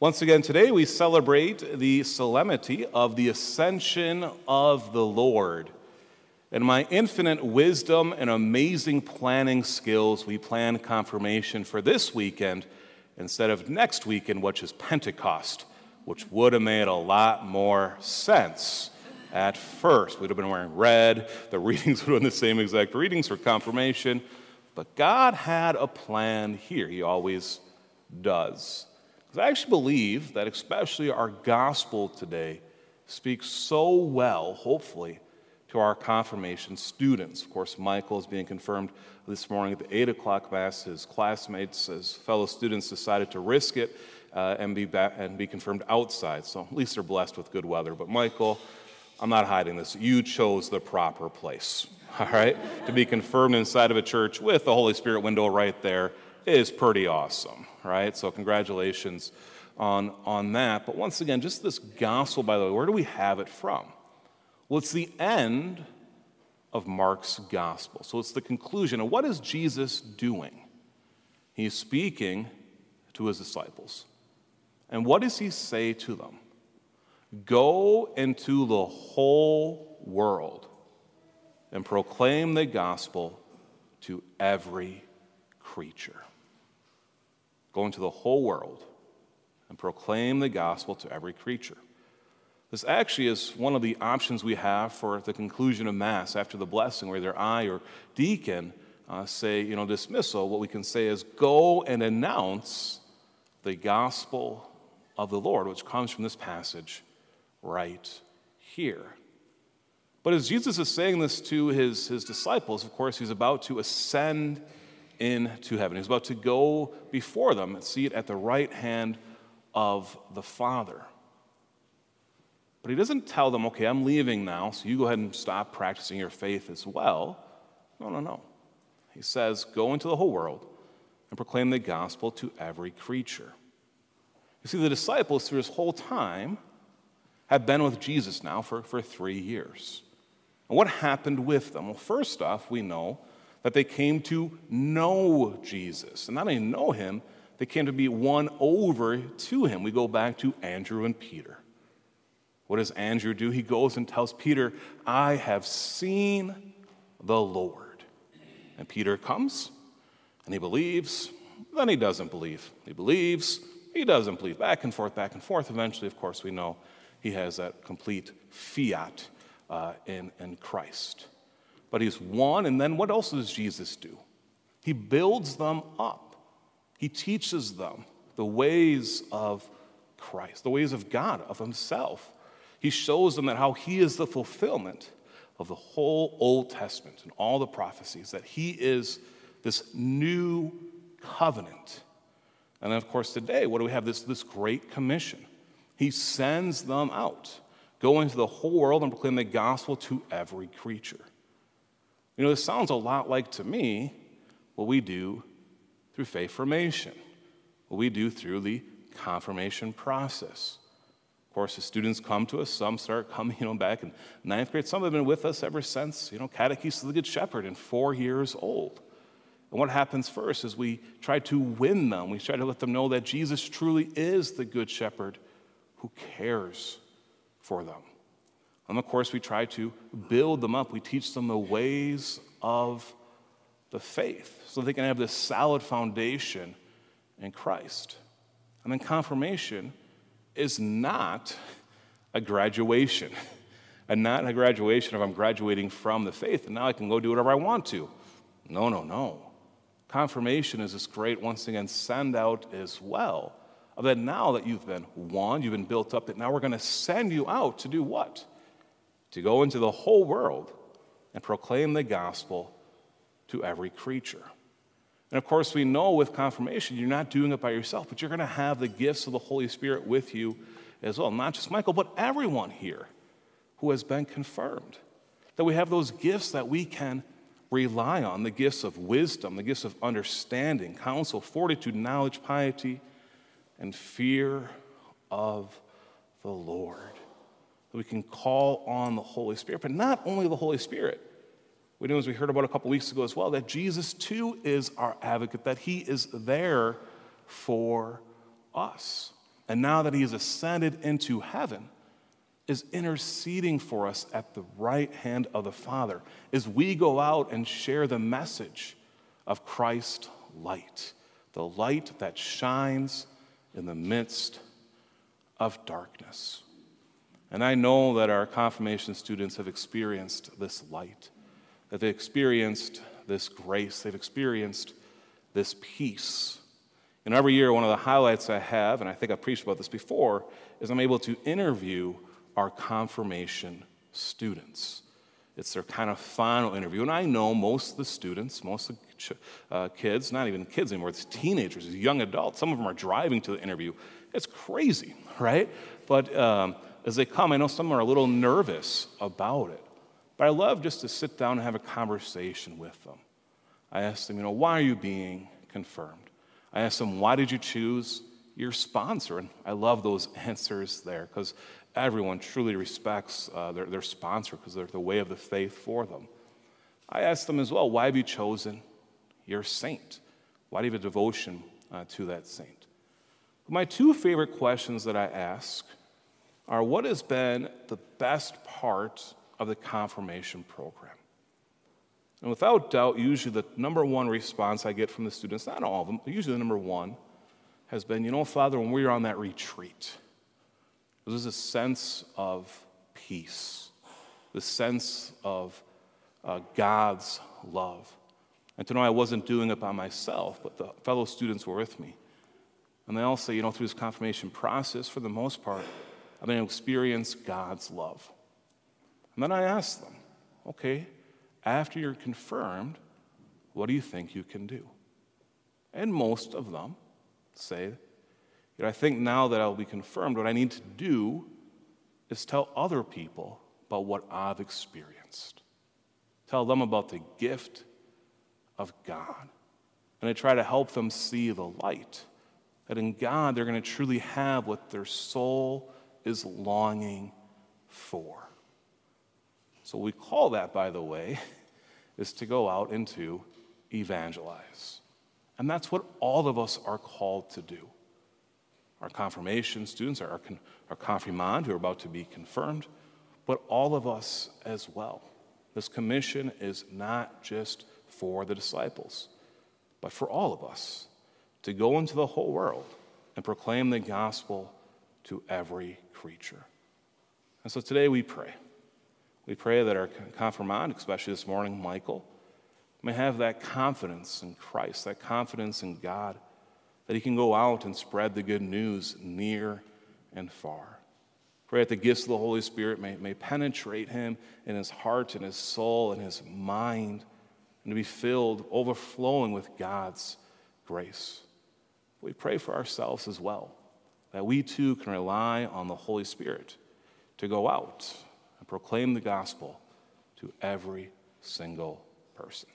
Once again, today we celebrate the solemnity of the ascension of the Lord. In my infinite wisdom and amazing planning skills, we plan confirmation for this weekend instead of next weekend, which is Pentecost, which would have made a lot more sense at first. We'd have been wearing red, the readings would have been the same exact readings for confirmation, but God had a plan here. He always does. Because I actually believe that, especially our gospel today, speaks so well, hopefully, to our confirmation students. Of course, Michael is being confirmed this morning at the 8 o'clock Mass. His classmates, his fellow students decided to risk it uh, and, be back, and be confirmed outside. So at least they're blessed with good weather. But Michael, I'm not hiding this. You chose the proper place, all right? to be confirmed inside of a church with the Holy Spirit window right there is pretty awesome, right? So, congratulations on, on that. But once again, just this gospel, by the way, where do we have it from? Well, it's the end of Mark's gospel. So, it's the conclusion. And what is Jesus doing? He's speaking to his disciples. And what does he say to them? Go into the whole world and proclaim the gospel to every creature. Go into the whole world and proclaim the gospel to every creature. This actually is one of the options we have for the conclusion of Mass after the blessing, where either I or deacon uh, say, you know, dismissal. What we can say is, go and announce the gospel of the Lord, which comes from this passage right here. But as Jesus is saying this to his, his disciples, of course, he's about to ascend into heaven. He's about to go before them and see it at the right hand of the Father. But he doesn't tell them, okay, I'm leaving now, so you go ahead and stop practicing your faith as well. No, no, no. He says, go into the whole world and proclaim the gospel to every creature. You see, the disciples through this whole time have been with Jesus now for, for three years. And what happened with them? Well, first off, we know that they came to know Jesus. And not only know him, they came to be won over to him. We go back to Andrew and Peter. What does Andrew do? He goes and tells Peter, I have seen the Lord. And Peter comes and he believes, then he doesn't believe. He believes, he doesn't believe. Back and forth, back and forth. Eventually, of course, we know he has that complete fiat uh, in, in Christ but he's won. And then what else does Jesus do? He builds them up, he teaches them the ways of Christ, the ways of God, of himself. He shows them that how he is the fulfillment of the whole Old Testament and all the prophecies, that he is this new covenant. And then, of course, today, what do we have? This, this great commission. He sends them out, go into the whole world and proclaim the gospel to every creature. You know, this sounds a lot like to me what we do through faith formation, what we do through the confirmation process. Of course, the students come to us. Some start coming, you know, back in ninth grade. Some have been with us ever since, you know, Catechesis of the Good Shepherd and four years old. And what happens first is we try to win them. We try to let them know that Jesus truly is the Good Shepherd who cares for them. And of course, we try to build them up. We teach them the ways of the faith so they can have this solid foundation in Christ. And then confirmation is not a graduation, and not a graduation of I'm graduating from the faith and now I can go do whatever I want to. No, no, no. Confirmation is this great, once again, send out as well. Of that now that you've been won, you've been built up, that now we're going to send you out to do what? To go into the whole world and proclaim the gospel to every creature. And of course, we know with confirmation, you're not doing it by yourself, but you're going to have the gifts of the Holy Spirit with you as well. Not just Michael, but everyone here who has been confirmed. That we have those gifts that we can rely on the gifts of wisdom, the gifts of understanding, counsel, fortitude, knowledge, piety, and fear of the Lord that we can call on the Holy Spirit, but not only the Holy Spirit. We know, as we heard about a couple weeks ago as well, that Jesus too is our advocate, that he is there for us. and now that he has ascended into heaven, is interceding for us at the right hand of the Father as we go out and share the message of Christ's light, the light that shines in the midst of darkness. And I know that our confirmation students have experienced this light, that they've experienced this grace, they've experienced this peace. And every year, one of the highlights I have, and I think I've preached about this before, is I'm able to interview our confirmation students. It's their kind of final interview. And I know most of the students, most of the uh, kids, not even kids anymore, it's teenagers, it's young adults. Some of them are driving to the interview. It's crazy, right? But um, as they come, I know some are a little nervous about it. But I love just to sit down and have a conversation with them. I ask them, you know, why are you being confirmed? I ask them, why did you choose your sponsor? And I love those answers there because everyone truly respects uh, their, their sponsor because they're the way of the faith for them. I ask them as well, why have you chosen your saint? Why do you have a devotion uh, to that saint? My two favorite questions that I ask are what has been the best part of the confirmation program? And without doubt, usually the number one response I get from the students, not all of them, but usually the number one, has been, you know, Father, when we were on that retreat, there was a sense of peace, the sense of uh, God's love. And to know I wasn't doing it by myself, but the fellow students were with me. And they all say, you know, through this confirmation process, for the most part, Been able to experience God's love. And then I ask them, okay, after you're confirmed, what do you think you can do? And most of them say, you know, I think now that I'll be confirmed, what I need to do is tell other people about what I've experienced. Tell them about the gift of God. And I try to help them see the light that in God they're going to truly have what their soul is longing for. So we call that, by the way, is to go out and to evangelize. And that's what all of us are called to do. Our confirmation students, our, our confirmand who are about to be confirmed, but all of us as well. This commission is not just for the disciples, but for all of us to go into the whole world and proclaim the gospel to every creature. And so today we pray. We pray that our confirmand, especially this morning, Michael, may have that confidence in Christ, that confidence in God, that he can go out and spread the good news near and far. Pray that the gifts of the Holy Spirit may, may penetrate him in his heart and his soul and his mind, and to be filled, overflowing with God's grace. We pray for ourselves as well, that we too can rely on the Holy Spirit to go out and proclaim the gospel to every single person.